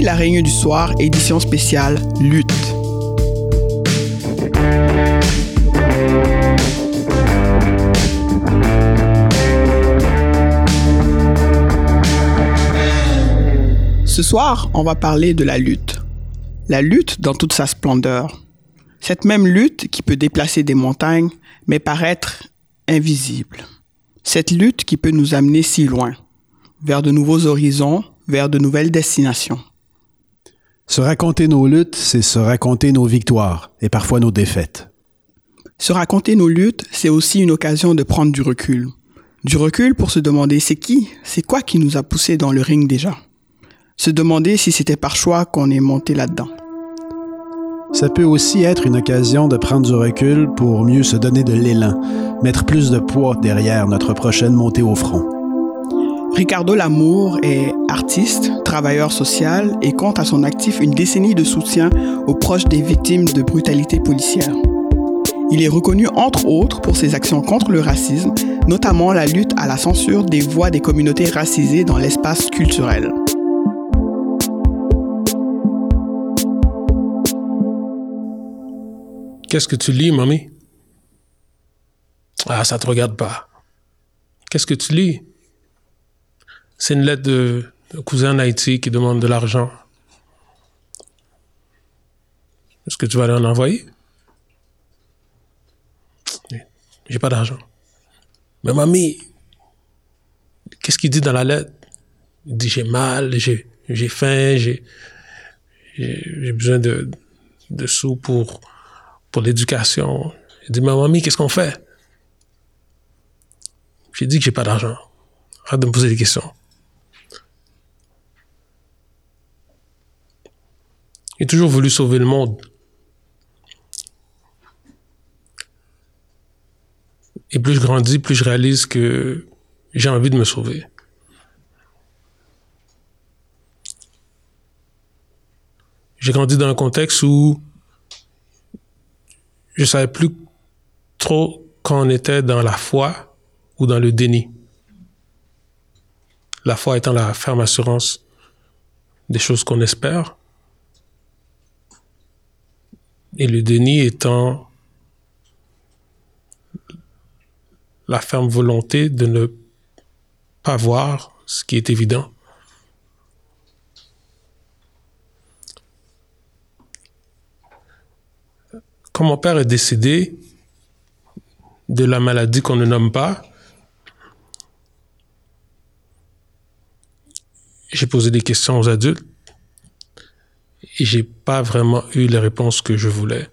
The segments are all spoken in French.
La Réunion du Soir, édition spéciale Lutte. Ce soir, on va parler de la lutte. La lutte dans toute sa splendeur. Cette même lutte qui peut déplacer des montagnes, mais paraître invisible. Cette lutte qui peut nous amener si loin, vers de nouveaux horizons, vers de nouvelles destinations. Se raconter nos luttes, c'est se raconter nos victoires et parfois nos défaites. Se raconter nos luttes, c'est aussi une occasion de prendre du recul. Du recul pour se demander c'est qui, c'est quoi qui nous a poussés dans le ring déjà. Se demander si c'était par choix qu'on est monté là-dedans. Ça peut aussi être une occasion de prendre du recul pour mieux se donner de l'élan, mettre plus de poids derrière notre prochaine montée au front. Ricardo Lamour est artiste, travailleur social et compte à son actif une décennie de soutien aux proches des victimes de brutalité policière. Il est reconnu entre autres pour ses actions contre le racisme, notamment la lutte à la censure des voix des communautés racisées dans l'espace culturel. Qu'est-ce que tu lis, mamie? Ah, ça te regarde pas. Qu'est-ce que tu lis? C'est une lettre de, cousin en Haïti qui demande de l'argent. Est-ce que tu vas aller en envoyer? J'ai pas d'argent. Mais mamie, qu'est-ce qu'il dit dans la lettre? Il dit j'ai mal, j'ai, j'ai faim, j'ai, j'ai besoin de, de sous pour pour l'éducation. Il dit, ma mamie, qu'est-ce qu'on fait? J'ai dit que j'ai pas d'argent. Arrête de me poser des questions. J'ai toujours voulu sauver le monde. Et plus je grandis, plus je réalise que j'ai envie de me sauver. J'ai grandi dans un contexte où je savais plus trop quand on était dans la foi ou dans le déni. La foi étant la ferme assurance des choses qu'on espère. Et le déni étant la ferme volonté de ne pas voir ce qui est évident. quand mon père est décédé de la maladie qu'on ne nomme pas, j'ai posé des questions aux adultes j'ai pas vraiment eu les réponses que je voulais.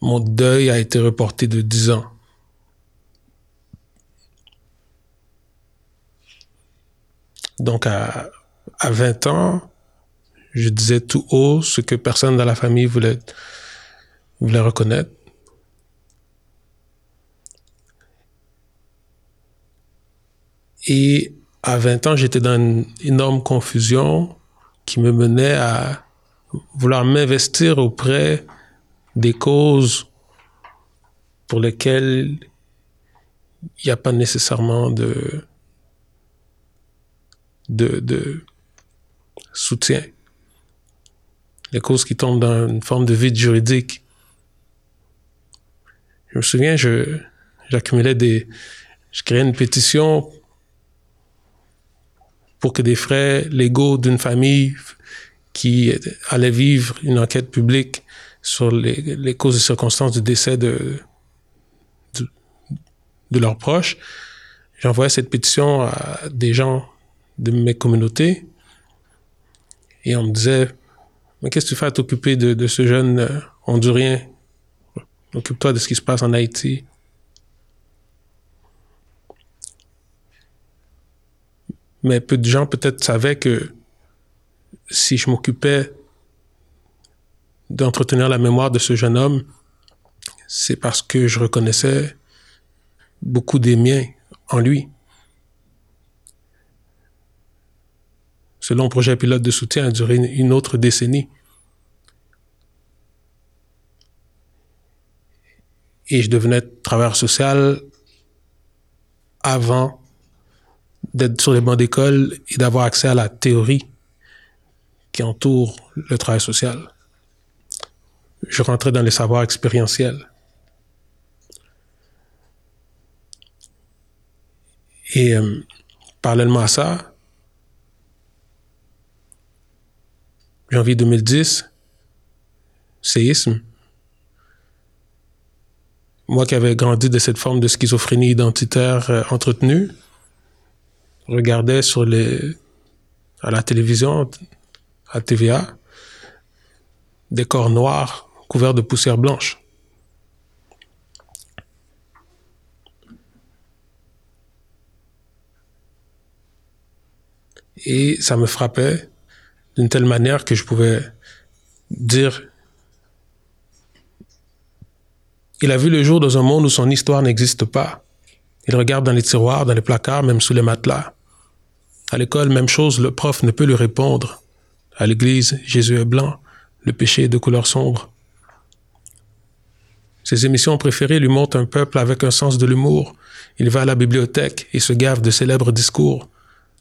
Mon deuil a été reporté de 10 ans. Donc à, à 20 ans, je disais tout haut ce que personne dans la famille voulait, voulait reconnaître. Et à 20 ans, j'étais dans une énorme confusion qui me menait à vouloir m'investir auprès des causes pour lesquelles il n'y a pas nécessairement de, soutien les causes qui tombent dans une forme de vide juridique. Je me souviens, j'accumulais des, je créais une pétition pour que des frais légaux d'une famille qui allait vivre une enquête publique sur les, causes et circonstances du décès de, de, de leurs proches. J'envoyais cette pétition à des gens de mes communautés et on me disait, mais qu'est-ce que tu fais à t'occuper de, ce jeune euh, Hondurien? Occupe-toi de ce qui se passe en Haïti. Mais peu de gens peut-être savaient que si je m'occupais d'entretenir la mémoire de ce jeune homme, c'est parce que je reconnaissais beaucoup des miens en lui. Ce long projet pilote de soutien a duré une autre décennie. Et je devenais travailleur social avant d'être sur les bancs d'école et d'avoir accès à la théorie qui entoure le travail social. Je rentrais dans les savoirs expérientiels. Et euh, parallèlement à ça, janvier 2010, séisme. Moi qui avais grandi de cette forme de schizophrénie identitaire euh, entretenue, regardais sur les, à la télévision, à TVA, des corps noirs couverts de poussière blanche. Et ça me frappait d'une telle manière que je pouvais dire il a vu le jour dans un monde où son histoire n'existe pas. Il regarde dans les tiroirs, dans les placards, même sous les matelas. À l'école, même chose, le prof ne peut lui répondre. À l'église, Jésus est blanc, le péché est de couleur sombre. Ses émissions préférées lui montrent un peuple avec un sens de l'humour. Il va à la bibliothèque et se gave de célèbres discours,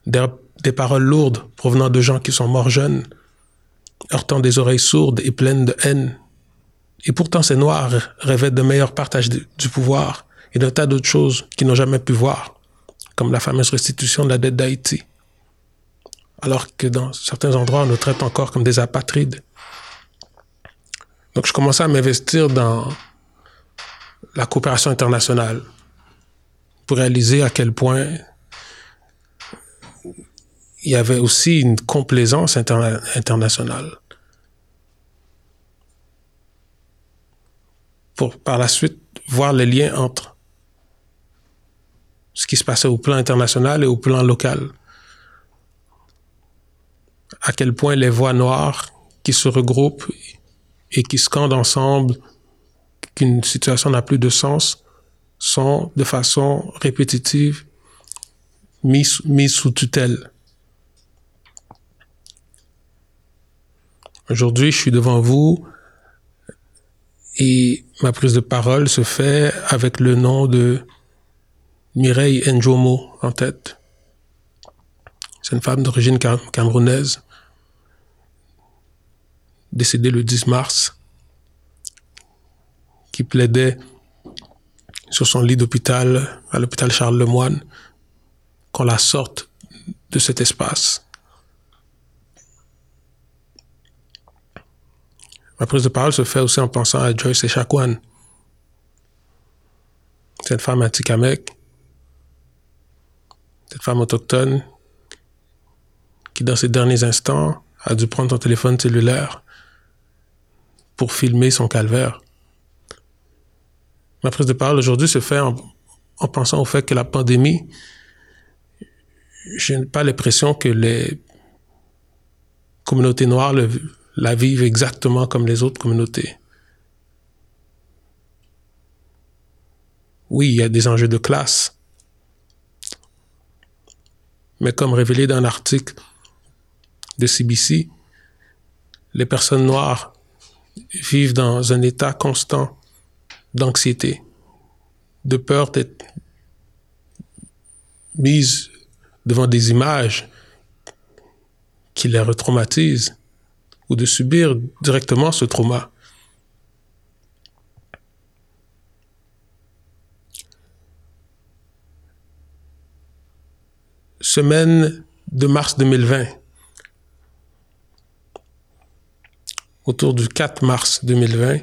des paroles lourdes provenant de gens qui sont morts jeunes, heurtant des oreilles sourdes et pleines de haine. Et pourtant ces Noirs rêvaient de meilleur partage du pouvoir et d'un tas d'autres choses qu'ils n'ont jamais pu voir, comme la fameuse restitution de la dette d'Haïti. Alors que dans certains endroits, on nous traite encore comme des apatrides. Donc je commençais à m'investir dans la coopération internationale pour réaliser à quel point il y avait aussi une complaisance internationale. Pour par la suite voir les liens entre ce qui se passait au plan international et au plan local. À quel point les voix noires qui se regroupent et qui scandent ensemble qu'une situation n'a plus de sens sont de façon répétitive mises, mises sous tutelle. Aujourd'hui, je suis devant vous et ma prise de parole se fait avec le nom de Mireille Njomo en tête. C'est une femme d'origine camerounaise, décédée le 10 mars, qui plaidait sur son lit d'hôpital, à l'hôpital Charles Lemoine, qu'on la sorte de cet espace. Ma prise de parole se fait aussi en pensant à Joyce Echaquan, cette femme anti-Kamek, cette femme autochtone qui, dans ses derniers instants, a dû prendre son téléphone cellulaire pour filmer son calvaire. Ma prise de parole aujourd'hui se fait en, en, pensant au fait que la pandémie, je n'ai pas l'impression que les communautés noires la vivent exactement comme les autres communautés. Oui, il y a des enjeux de classe. Mais comme révélé dans l'article de CBC, les personnes noires vivent dans un état constant d'anxiété, de peur d'être mises devant des images qui les retraumatisent ou de subir directement ce trauma. Semaine de mars 2020. Autour du 4 mars 2020,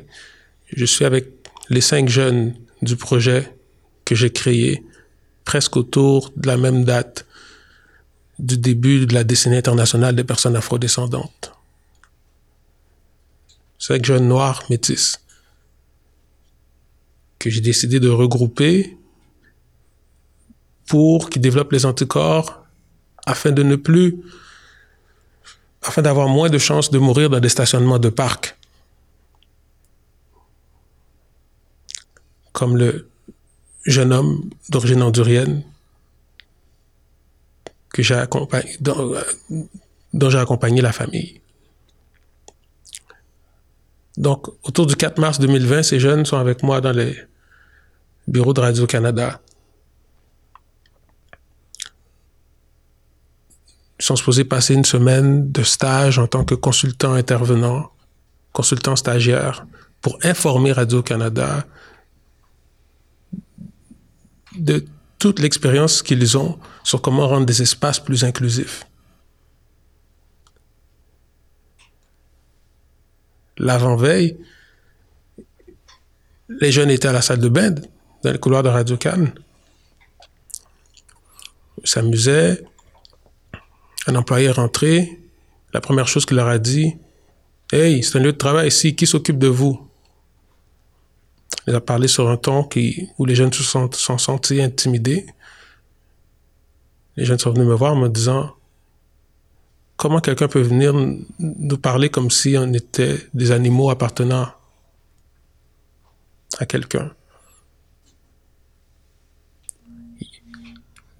je suis avec les cinq jeunes du projet que j'ai créé presque autour de la même date du début de la décennie internationale des personnes afrodescendantes cinq jeunes noirs métis que j'ai décidé de regrouper pour qu'ils développent les anticorps afin de ne plus, afin d'avoir moins de chances de mourir dans des stationnements de parcs. Comme le jeune homme d'origine hondurienne que j'ai accompagné, dont j'ai accompagné la famille. Donc, autour du 4 mars 2020, ces jeunes sont avec moi dans les bureaux de Radio-Canada. Sont supposés passer une semaine de stage en tant que consultant intervenant, consultant stagiaire, pour informer Radio-Canada de toute l'expérience qu'ils ont sur comment rendre des espaces plus inclusifs. L'avant-veille, les jeunes étaient à la salle de bain, dans le couloir de Radio Cannes. S'amusaient. Un employé est rentré. La première chose qu'il leur a dit, Hey, c'est un lieu de travail ici, qui s'occupe de vous? Il a parlé sur un ton qui, où les jeunes se sont, sont sentis intimidés. Les jeunes sont venus me voir en me disant, comment quelqu'un peut venir nous parler comme si on était des animaux appartenant à quelqu'un?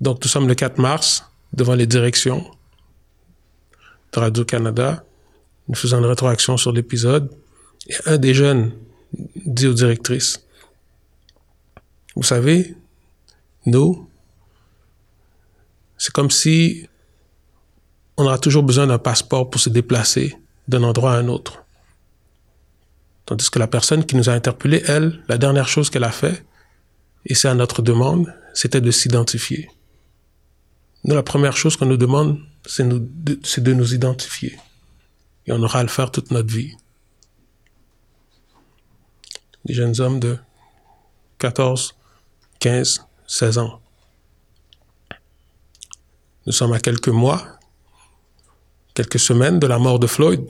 Donc, nous sommes le 4 mars devant les directions de Radio-Canada. Nous faisons une rétroaction sur l'épisode. Et un des jeunes dit aux directrices, vous savez, nous, c'est comme si on aura toujours besoin d'un passeport pour se déplacer d'un endroit à un autre. Tandis que la personne qui nous a interpellés, elle, la dernière chose qu'elle a fait, et c'est à notre demande, c'était de s'identifier. Nous, la première chose qu'on nous demande, c'est de nous identifier. Et on aura à le faire toute notre vie des jeunes hommes de 14, 15, 16 ans. Nous sommes à quelques mois, quelques semaines de la mort de Floyd.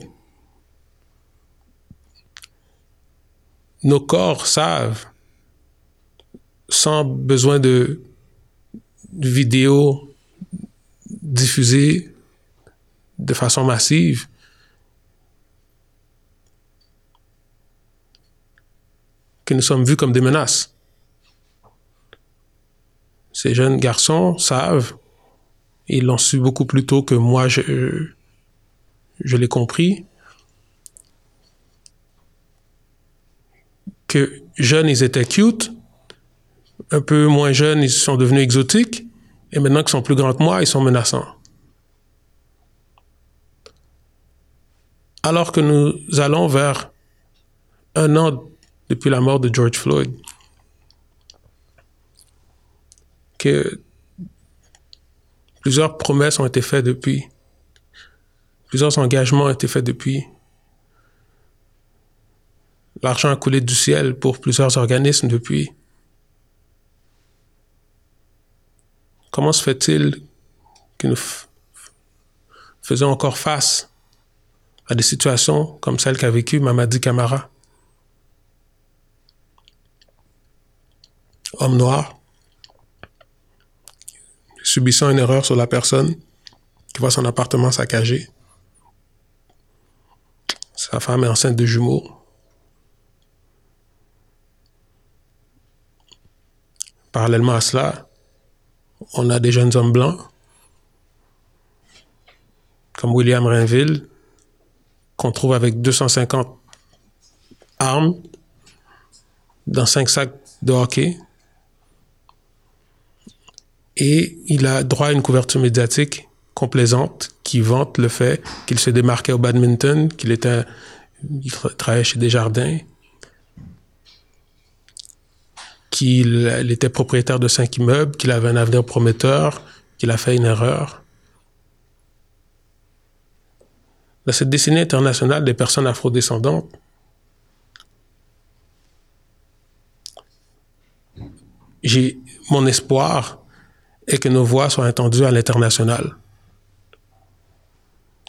Nos corps savent, sans besoin de, de vidéos diffusées de façon massive, que nous sommes vus comme des menaces. Ces jeunes garçons savent, ils l'ont su beaucoup plus tôt que moi je, je l'ai compris, que jeunes ils étaient cute, un peu moins jeunes ils sont devenus exotiques, et maintenant qu'ils sont plus grands que moi, ils sont menaçants. Alors que nous allons vers un an depuis la mort de George Floyd, que plusieurs promesses ont été faites depuis, plusieurs engagements ont été faits depuis. L'argent a coulé du ciel pour plusieurs organismes depuis. Comment se fait-il que nous faisons encore face à des situations comme celle qu'a vécue Mamadi Camara? homme noir, subissant une erreur sur la personne, qui voit son appartement saccagé. Sa femme est enceinte de jumeaux. Parallèlement à cela, on a des jeunes hommes blancs, comme William Rainville, qu'on trouve avec 250 armes dans cinq sacs de hockey. Et il a droit à une couverture médiatique complaisante qui vante le fait qu'il se démarquait au badminton, qu'il était, il travaillait chez Desjardins, qu'il était propriétaire de cinq immeubles, qu'il avait un avenir prometteur, qu'il a fait une erreur. Dans cette décennie internationale des personnes afrodescendantes, j'ai mon espoir et que nos voix soient entendues à l'international.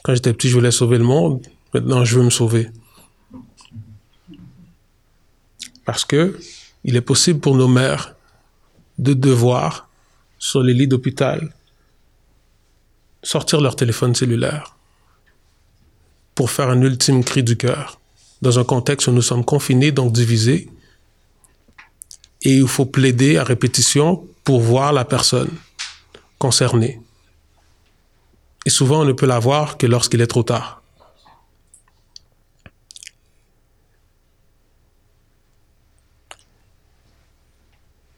Quand j'étais petit, je voulais sauver le monde. Maintenant, je veux me sauver. Parce que il est possible pour nos mères de devoir, sur les lits d'hôpital, sortir leur téléphone cellulaire pour faire un ultime cri du cœur dans un contexte où nous sommes confinés, donc divisés, et il faut plaider à répétition pour voir la personne concerné. Et souvent, on ne peut la voir que lorsqu'il est trop tard.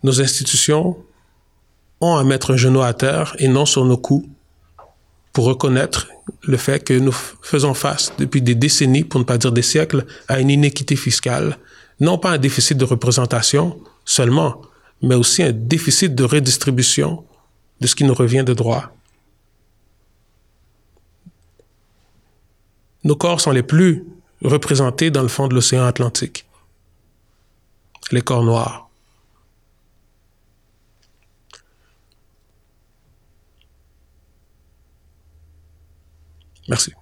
Nos institutions ont à mettre un genou à terre et non sur nos coups pour reconnaître le fait que nous faisons face depuis des décennies, pour ne pas dire des siècles, à une inéquité fiscale, non pas un déficit de représentation seulement, mais aussi un déficit de redistribution de ce qui nous revient de droit. Nos corps sont les plus représentés dans le fond de l'océan Atlantique. Les corps noirs. Merci.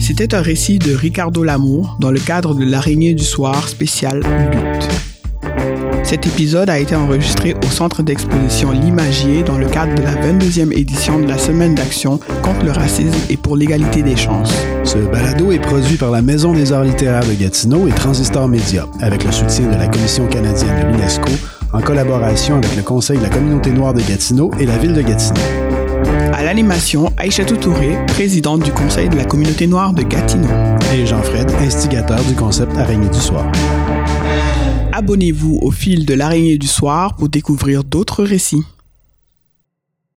C'était un récit de Ricardo Lamour dans le cadre de l'araignée du soir spécial Lutte. Cet épisode a été enregistré au Centre d'exposition L'Imagier dans le cadre de la 22e édition de la Semaine d'action contre le racisme et pour l'égalité des chances. Ce balado est produit par la Maison des arts littéraires de Gatineau et Transistor Média, avec le soutien de la Commission canadienne de l'UNESCO, en collaboration avec le Conseil de la communauté noire de Gatineau et la ville de Gatineau. À l'animation, Aïchatou Touré, présidente du Conseil de la communauté noire de Gatineau. Et Jean-Fred, instigateur du concept Araignée du soir. Abonnez-vous au fil de l'araignée du soir pour découvrir d'autres récits.